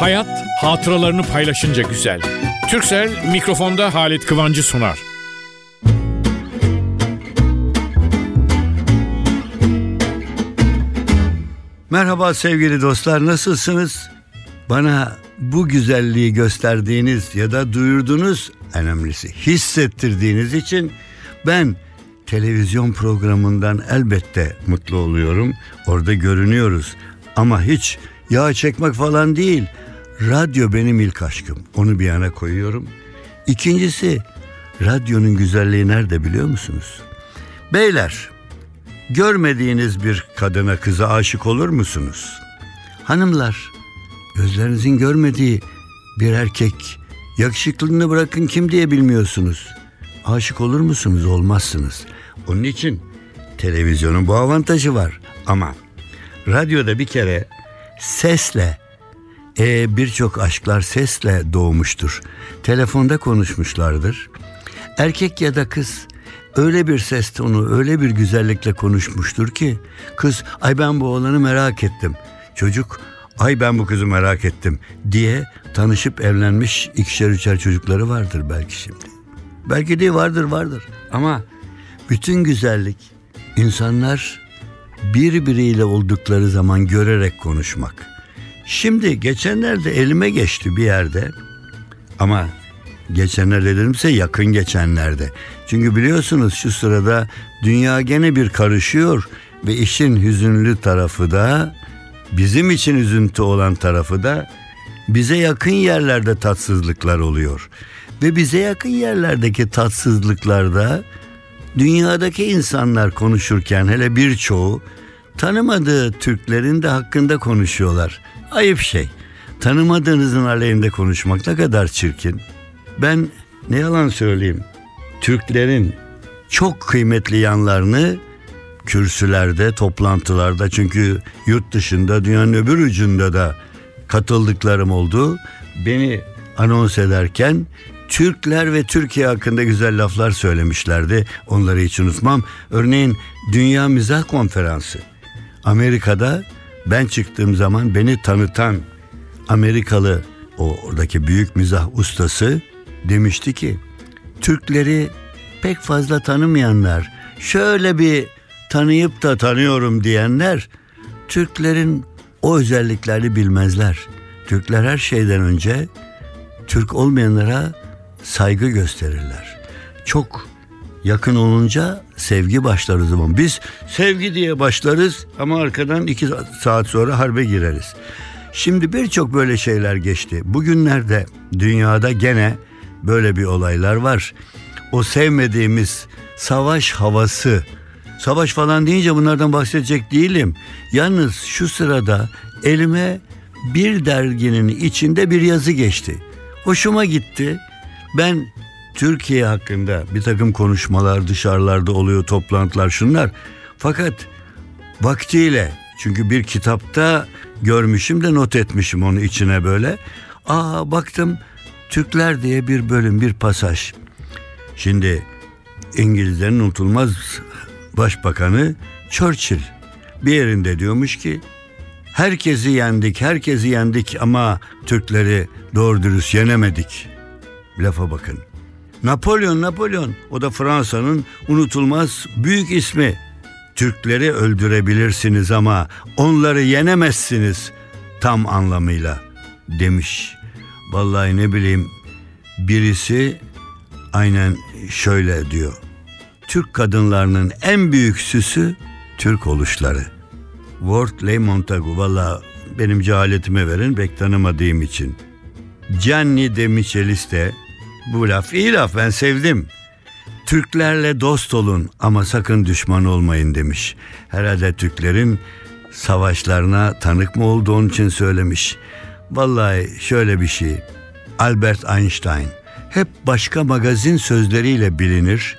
Hayat hatıralarını paylaşınca güzel. Türksel mikrofonda Halit Kıvancı sunar. Merhaba sevgili dostlar nasılsınız? Bana bu güzelliği gösterdiğiniz ya da duyurduğunuz önemlisi hissettirdiğiniz için ben televizyon programından elbette mutlu oluyorum. Orada görünüyoruz ama hiç yağ çekmek falan değil. Radyo benim ilk aşkım. Onu bir yana koyuyorum. İkincisi radyonun güzelliği nerede biliyor musunuz? Beyler görmediğiniz bir kadına kıza aşık olur musunuz? Hanımlar gözlerinizin görmediği bir erkek yakışıklılığını bırakın kim diye bilmiyorsunuz. Aşık olur musunuz? Olmazsınız. Onun için televizyonun bu avantajı var. Ama radyoda bir kere sesle e, birçok aşklar sesle doğmuştur. Telefonda konuşmuşlardır. Erkek ya da kız öyle bir ses tonu, öyle bir güzellikle konuşmuştur ki kız ay ben bu oğlanı merak ettim. Çocuk ay ben bu kızı merak ettim diye tanışıp evlenmiş ikişer üçer çocukları vardır belki şimdi. Belki de vardır vardır ama bütün güzellik insanlar birbiriyle oldukları zaman görerek konuşmak. Şimdi geçenlerde elime geçti bir yerde ama geçenlerde dedimse yakın geçenlerde. Çünkü biliyorsunuz şu sırada dünya gene bir karışıyor ve işin hüzünlü tarafı da bizim için üzüntü olan tarafı da bize yakın yerlerde tatsızlıklar oluyor. Ve bize yakın yerlerdeki tatsızlıklarda dünyadaki insanlar konuşurken hele birçoğu tanımadığı Türklerin de hakkında konuşuyorlar. Ayıp şey. Tanımadığınızın aleyhinde konuşmak ne kadar çirkin. Ben ne yalan söyleyeyim. Türklerin çok kıymetli yanlarını kürsülerde, toplantılarda çünkü yurt dışında dünyanın öbür ucunda da katıldıklarım oldu. Beni anons ederken Türkler ve Türkiye hakkında güzel laflar söylemişlerdi. Onları hiç unutmam. Örneğin Dünya Mizah Konferansı. Amerika'da ben çıktığım zaman beni tanıtan Amerikalı o oradaki büyük mizah ustası demişti ki Türkleri pek fazla tanımayanlar şöyle bir tanıyıp da tanıyorum diyenler Türklerin o özelliklerini bilmezler. Türkler her şeyden önce Türk olmayanlara saygı gösterirler. Çok yakın olunca sevgi başlar o zaman. Biz sevgi diye başlarız ama arkadan iki saat sonra harbe gireriz. Şimdi birçok böyle şeyler geçti. Bugünlerde dünyada gene böyle bir olaylar var. O sevmediğimiz savaş havası. Savaş falan deyince bunlardan bahsedecek değilim. Yalnız şu sırada elime bir derginin içinde bir yazı geçti. Hoşuma gitti. Ben Türkiye hakkında bir takım konuşmalar dışarılarda oluyor, toplantılar şunlar. Fakat vaktiyle çünkü bir kitapta görmüşüm de not etmişim onu içine böyle. Aa baktım Türkler diye bir bölüm, bir pasaj. Şimdi İngilizlerin unutulmaz başbakanı Churchill bir yerinde diyormuş ki herkesi yendik, herkesi yendik ama Türkleri doğru dürüst yenemedik. Lafa bakın. Napolyon, Napolyon o da Fransa'nın unutulmaz büyük ismi. Türkleri öldürebilirsiniz ama onları yenemezsiniz tam anlamıyla demiş. Vallahi ne bileyim birisi aynen şöyle diyor. Türk kadınlarının en büyük süsü Türk oluşları. Wortley Montagu valla benim cehaletime verin pek tanımadığım için. Gianni de Michelis de bu laf iyi laf ben sevdim. Türklerle dost olun ama sakın düşman olmayın demiş. Herhalde Türklerin savaşlarına tanık mı oldu onun için söylemiş. Vallahi şöyle bir şey. Albert Einstein hep başka magazin sözleriyle bilinir.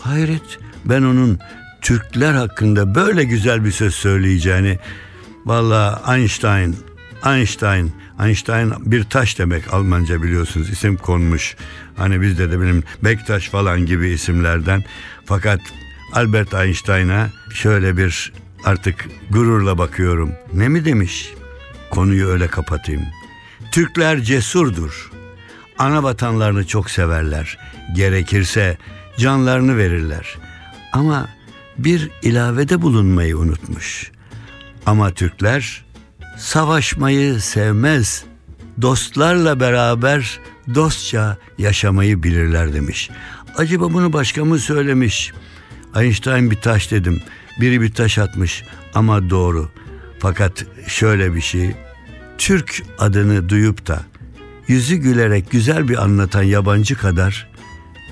Hayret ben onun Türkler hakkında böyle güzel bir söz söyleyeceğini vallahi Einstein Einstein Einstein bir taş demek Almanca biliyorsunuz isim konmuş. Hani bizde de benim Bektaş falan gibi isimlerden. Fakat Albert Einstein'a şöyle bir artık gururla bakıyorum. Ne mi demiş? Konuyu öyle kapatayım. Türkler cesurdur. Ana vatanlarını çok severler. Gerekirse canlarını verirler. Ama bir ilavede bulunmayı unutmuş. Ama Türkler savaşmayı sevmez. Dostlarla beraber dostça yaşamayı bilirler demiş. Acaba bunu başka mı söylemiş? Einstein bir taş dedim. Biri bir taş atmış ama doğru. Fakat şöyle bir şey. Türk adını duyup da yüzü gülerek güzel bir anlatan yabancı kadar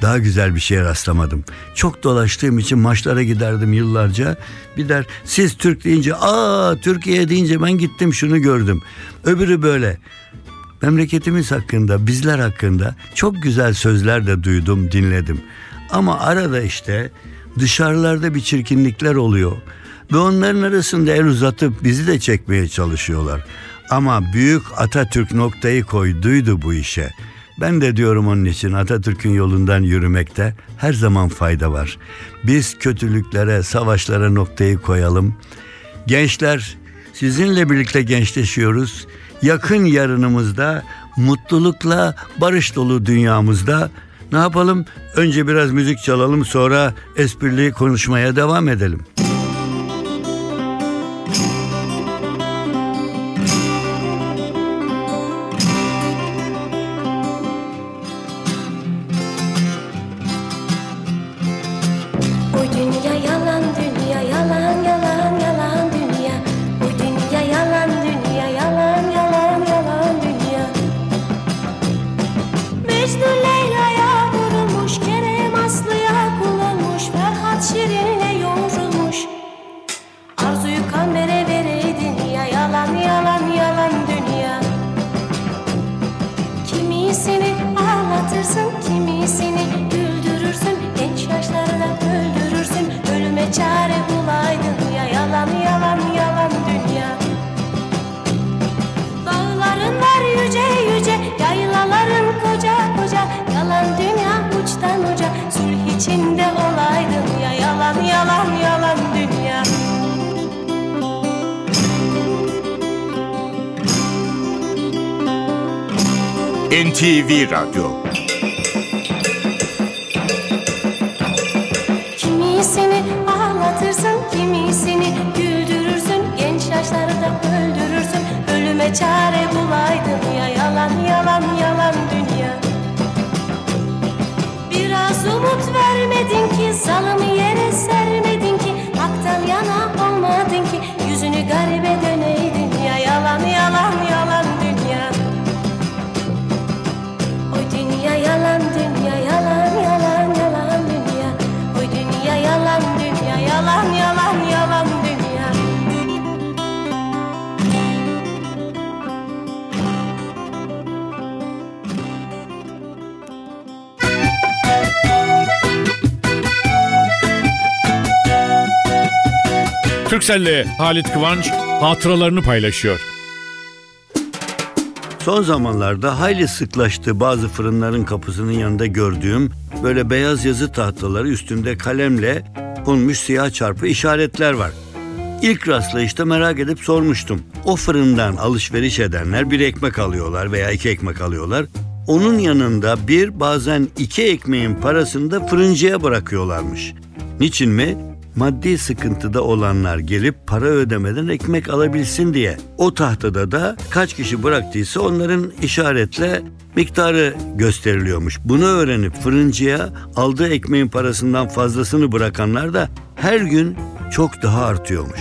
daha güzel bir şeye rastlamadım. Çok dolaştığım için maçlara giderdim yıllarca. Bir der siz Türk deyince aa Türkiye deyince ben gittim şunu gördüm. Öbürü böyle. Memleketimiz hakkında, bizler hakkında çok güzel sözler de duydum, dinledim. Ama arada işte dışarılarda bir çirkinlikler oluyor. Ve onların arasında el uzatıp bizi de çekmeye çalışıyorlar. Ama büyük Atatürk noktayı koyduydu bu işe. Ben de diyorum onun için Atatürk'ün yolundan yürümekte her zaman fayda var. Biz kötülüklere, savaşlara noktayı koyalım. Gençler sizinle birlikte gençleşiyoruz. Yakın yarınımızda mutlulukla barış dolu dünyamızda ne yapalım? Önce biraz müzik çalalım sonra esprili konuşmaya devam edelim. NTV Radyo. Kimisini ağlatırsın, kimisini güldürürsün. Genç yaşlarda öldürürsün, ölüme çare bulaydın ya Yalan yalan yalan dünya Biraz umut vermedin ki, zalımı yere sermedin ki Haktan yana olmadın ki, yüzünü garibe döneydin. Ya Yalan yalan yalan Türkcell'le Halit Kıvanç hatıralarını paylaşıyor. Son zamanlarda hayli sıklaştı bazı fırınların kapısının yanında gördüğüm böyle beyaz yazı tahtaları üstünde kalemle konmuş siyah çarpı işaretler var. İlk rastlayışta merak edip sormuştum. O fırından alışveriş edenler bir ekmek alıyorlar veya iki ekmek alıyorlar. Onun yanında bir bazen iki ekmeğin parasını da fırıncıya bırakıyorlarmış. Niçin mi? Maddi sıkıntıda olanlar gelip para ödemeden ekmek alabilsin diye. O tahtada da kaç kişi bıraktıysa onların işaretle miktarı gösteriliyormuş. Bunu öğrenip fırıncıya aldığı ekmeğin parasından fazlasını bırakanlar da her gün çok daha artıyormuş.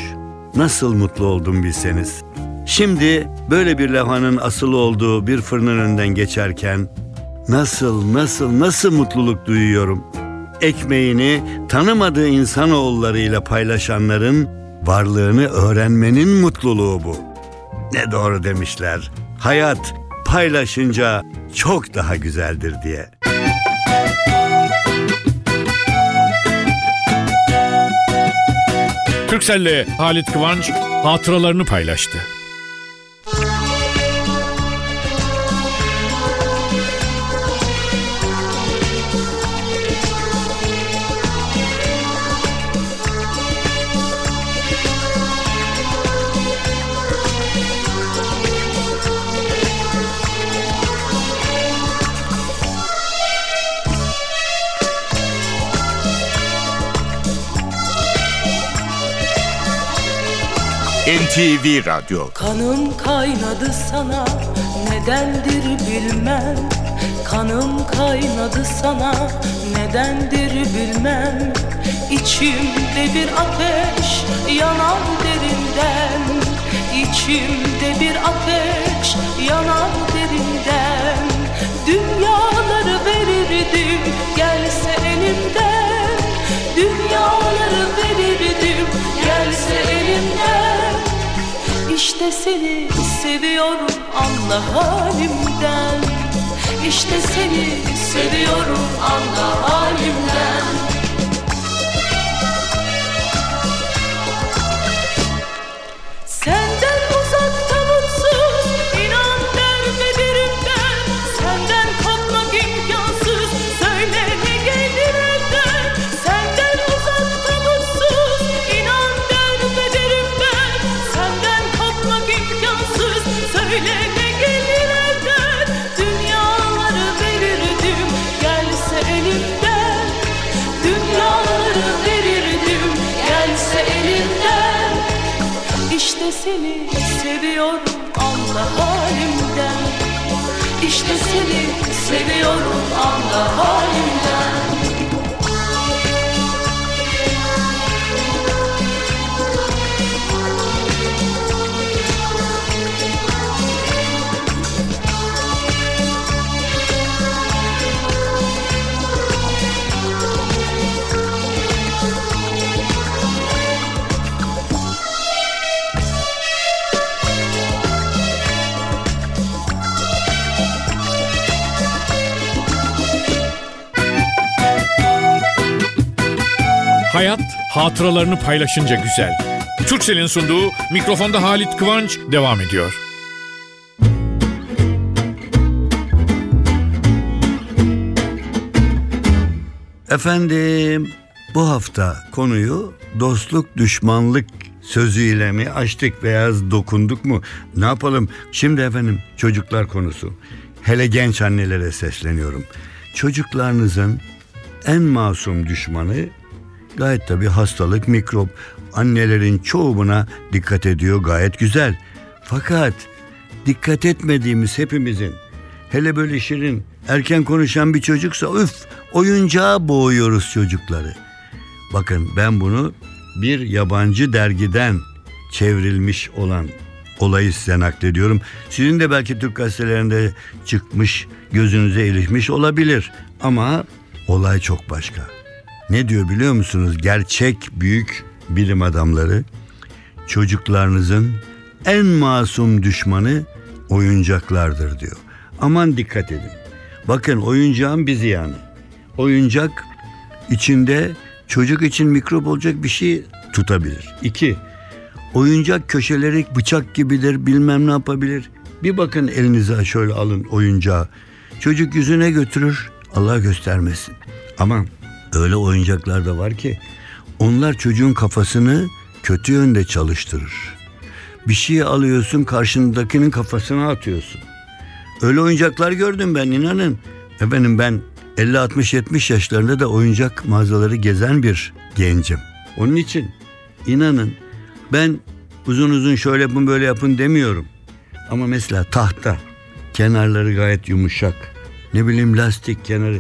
Nasıl mutlu oldum bilseniz. Şimdi böyle bir levhanın asılı olduğu bir fırının önünden geçerken nasıl nasıl nasıl mutluluk duyuyorum. Ekmeğini tanımadığı insanoğullarıyla paylaşanların varlığını öğrenmenin mutluluğu bu. Ne doğru demişler. Hayat paylaşınca çok daha güzeldir diye. Türkcell'le Halit Kıvanç hatıralarını paylaştı. NTV Radyo. Kanım kaynadı sana nedendir bilmem. Kanım kaynadı sana nedendir bilmem. İçimde bir ateş yanar derinden. İçimde bir ateş yanar derinden. Dünyaları verirdim İşte seni seviyorum Allah halimden. İşte seni seviyorum Allah halimden işte seni seviyorum Allah halimden. İşte seni seviyorum Allah halimden Hayat hatıralarını paylaşınca güzel. Türksel'in sunduğu mikrofonda Halit Kıvanç devam ediyor. Efendim bu hafta konuyu dostluk düşmanlık sözüyle mi açtık veya dokunduk mu? Ne yapalım? Şimdi efendim çocuklar konusu. Hele genç annelere sesleniyorum. Çocuklarınızın en masum düşmanı gayet tabi hastalık, mikrop. Annelerin çoğu buna dikkat ediyor gayet güzel. Fakat dikkat etmediğimiz hepimizin hele böyle şirin erken konuşan bir çocuksa üf oyuncağa boğuyoruz çocukları. Bakın ben bunu bir yabancı dergiden çevrilmiş olan olayı size naklediyorum. Sizin de belki Türk gazetelerinde çıkmış, gözünüze ilişmiş olabilir. Ama olay çok başka. Ne diyor biliyor musunuz? Gerçek büyük bilim adamları çocuklarınızın en masum düşmanı oyuncaklardır diyor. Aman dikkat edin. Bakın oyuncağın bizi yani. Oyuncak içinde çocuk için mikrop olacak bir şey tutabilir. İki, oyuncak köşeleri bıçak gibidir bilmem ne yapabilir. Bir bakın elinize şöyle alın oyuncağı. Çocuk yüzüne götürür Allah göstermesin. Ama öyle oyuncaklar da var ki onlar çocuğun kafasını kötü yönde çalıştırır. Bir şey alıyorsun karşındakinin kafasına atıyorsun. Öyle oyuncaklar gördüm ben inanın. Efendim ben 50-60-70 yaşlarında da oyuncak mağazaları gezen bir gencim. Onun için inanın ben uzun uzun şöyle yapın böyle yapın demiyorum. Ama mesela tahta kenarları gayet yumuşak. Ne bileyim lastik kenarı.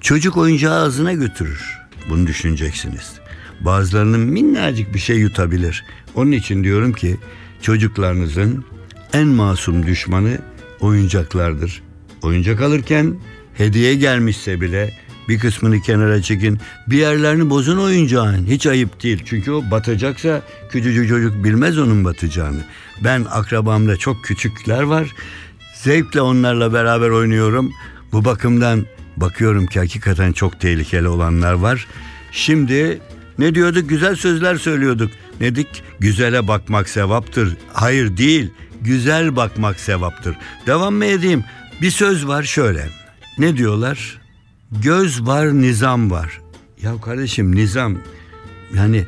Çocuk oyuncağı ağzına götürür. Bunu düşüneceksiniz. Bazılarının minnacık bir şey yutabilir. Onun için diyorum ki çocuklarınızın en masum düşmanı oyuncaklardır. Oyuncak alırken hediye gelmişse bile bir kısmını kenara çekin. Bir yerlerini bozun oyuncağın. Hiç ayıp değil. Çünkü o batacaksa küçücük çocuk bilmez onun batacağını. Ben akrabamda çok küçükler var. Zevkle onlarla beraber oynuyorum. Bu bakımdan bakıyorum ki hakikaten çok tehlikeli olanlar var. Şimdi ne diyorduk? Güzel sözler söylüyorduk. Nedik? Güzele bakmak sevaptır. Hayır değil. Güzel bakmak sevaptır. Devam mı edeyim? Bir söz var şöyle. Ne diyorlar? Göz var, nizam var. Ya kardeşim nizam yani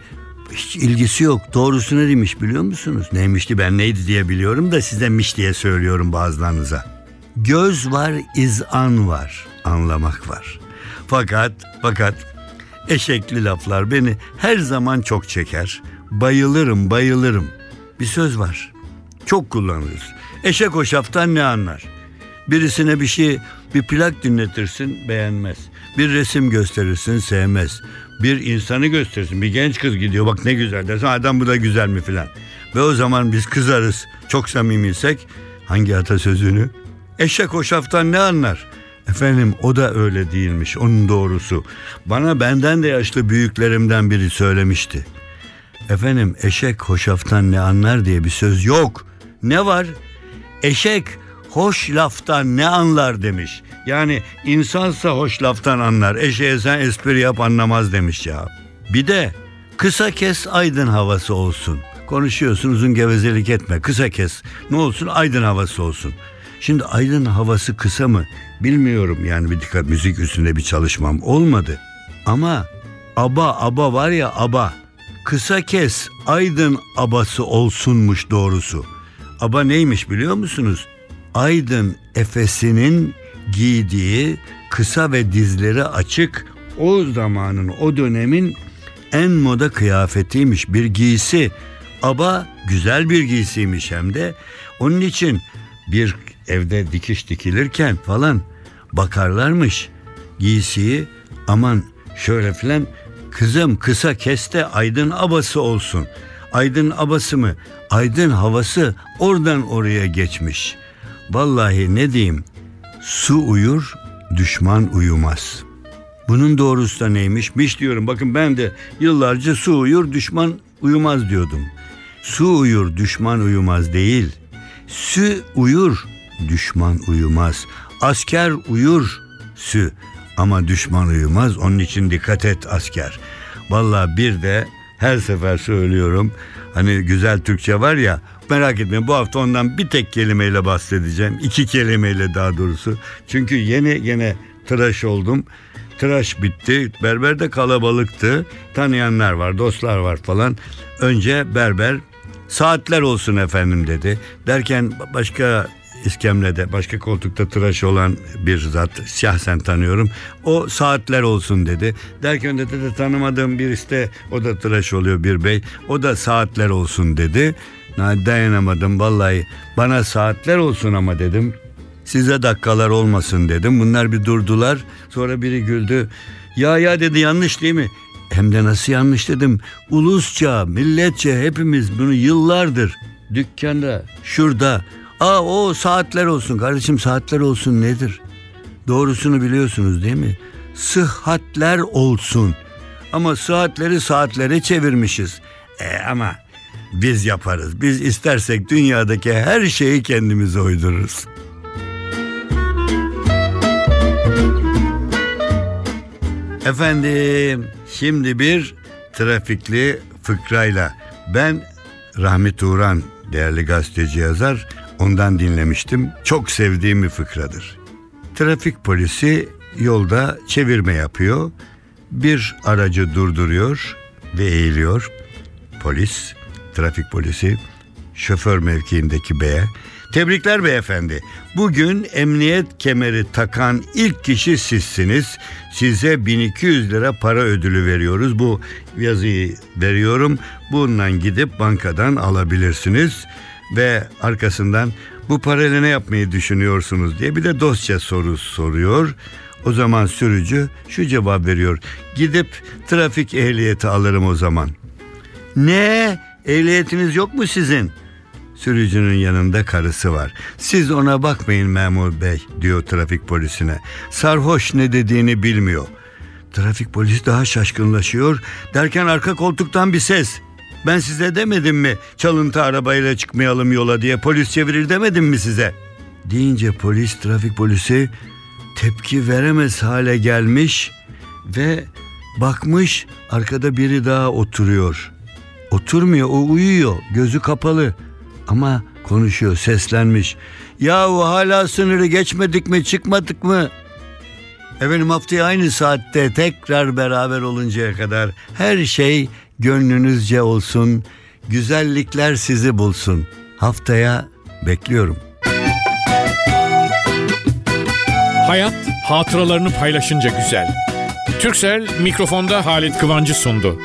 hiç ilgisi yok. Doğrusu ne demiş biliyor musunuz? Neymişti ben neydi diye biliyorum da size miş diye söylüyorum bazılarınıza. Göz var, izan var, anlamak var. Fakat, fakat eşekli laflar beni her zaman çok çeker. Bayılırım, bayılırım. bir söz var. Çok kullanırız. Eşek hoşaftan ne anlar? Birisine bir şey, bir plak dinletirsin beğenmez. Bir resim gösterirsin sevmez. Bir insanı gösterirsin. Bir genç kız gidiyor bak ne güzel dersin. Adam bu da güzel mi filan. Ve o zaman biz kızarız. Çok samimiysek hangi atasözünü? Eşek hoşaftan ne anlar? Efendim o da öyle değilmiş onun doğrusu. Bana benden de yaşlı büyüklerimden biri söylemişti. Efendim eşek hoşaftan ne anlar diye bir söz yok. Ne var? Eşek hoş laftan ne anlar demiş. Yani insansa hoş laftan anlar. Eşeğe sen espri yap anlamaz demiş ya. Bir de kısa kes aydın havası olsun. Konuşuyorsun uzun gevezelik etme. Kısa kes. Ne olsun aydın havası olsun. Şimdi aydın havası kısa mı? Bilmiyorum yani bir dikkat müzik üstünde bir çalışmam olmadı. Ama aba aba var ya aba. Kısa kes aydın abası olsunmuş doğrusu. Aba neymiş biliyor musunuz? Aydın Efes'inin giydiği kısa ve dizleri açık o zamanın o dönemin en moda kıyafetiymiş bir giysi. Aba güzel bir giysiymiş hem de. Onun için bir evde dikiş dikilirken falan bakarlarmış giysiyi aman şöyle filan kızım kısa keste aydın abası olsun. Aydın abası mı? Aydın havası oradan oraya geçmiş. Vallahi ne diyeyim? Su uyur, düşman uyumaz. Bunun doğrusu da neymiş? Miş diyorum. Bakın ben de yıllarca su uyur, düşman uyumaz diyordum. Su uyur, düşman uyumaz değil. Sü uyur, düşman uyumaz. Asker uyur, sü ama düşman uyumaz. Onun için dikkat et asker. Vallahi bir de her sefer söylüyorum. Hani güzel Türkçe var ya merak etmeyin bu hafta ondan bir tek kelimeyle bahsedeceğim. iki kelimeyle daha doğrusu. Çünkü yeni yine tıraş oldum. Tıraş bitti. Berber de kalabalıktı. Tanıyanlar var, dostlar var falan. Önce berber saatler olsun efendim dedi. Derken başka iskemlede başka koltukta tıraş olan bir zat şahsen tanıyorum. O saatler olsun dedi. Derken de, de tanımadığım bir işte o da tıraş oluyor bir bey. O da saatler olsun dedi. Na, dayanamadım vallahi bana saatler olsun ama dedim. Size dakikalar olmasın dedim. Bunlar bir durdular. Sonra biri güldü. Ya ya dedi yanlış değil mi? Hem de nasıl yanlış dedim. Ulusça, milletçe hepimiz bunu yıllardır dükkanda, şurada. Aa o saatler olsun kardeşim saatler olsun nedir? Doğrusunu biliyorsunuz değil mi? Sıhhatler olsun. Ama saatleri saatlere çevirmişiz. E ama biz yaparız. Biz istersek dünyadaki her şeyi kendimize uydururuz. Efendim şimdi bir trafikli fıkrayla ben Rahmi Turan değerli gazeteci yazar ondan dinlemiştim. Çok sevdiğim bir fıkradır. Trafik polisi yolda çevirme yapıyor. Bir aracı durduruyor ve eğiliyor. Polis, trafik polisi şoför mevkiindeki beye Tebrikler beyefendi. Bugün emniyet kemeri takan ilk kişi sizsiniz. Size 1200 lira para ödülü veriyoruz. Bu yazıyı veriyorum. Bundan gidip bankadan alabilirsiniz. Ve arkasından bu parayla ne yapmayı düşünüyorsunuz diye bir de dosya soru soruyor. O zaman sürücü şu cevap veriyor. Gidip trafik ehliyeti alırım o zaman. Ne? Ehliyetiniz yok mu sizin? Sürücünün yanında karısı var. Siz ona bakmayın memur bey diyor trafik polisine. Sarhoş ne dediğini bilmiyor. Trafik polisi daha şaşkınlaşıyor. Derken arka koltuktan bir ses. Ben size demedim mi çalıntı arabayla çıkmayalım yola diye polis çevirir demedim mi size? Deyince polis trafik polisi tepki veremez hale gelmiş ve bakmış arkada biri daha oturuyor. Oturmuyor o uyuyor gözü kapalı ama konuşuyor seslenmiş. Yahu hala sınırı geçmedik mi çıkmadık mı? Efendim haftaya aynı saatte tekrar beraber oluncaya kadar her şey gönlünüzce olsun. Güzellikler sizi bulsun. Haftaya bekliyorum. Hayat hatıralarını paylaşınca güzel. Türksel mikrofonda Halit Kıvancı sundu.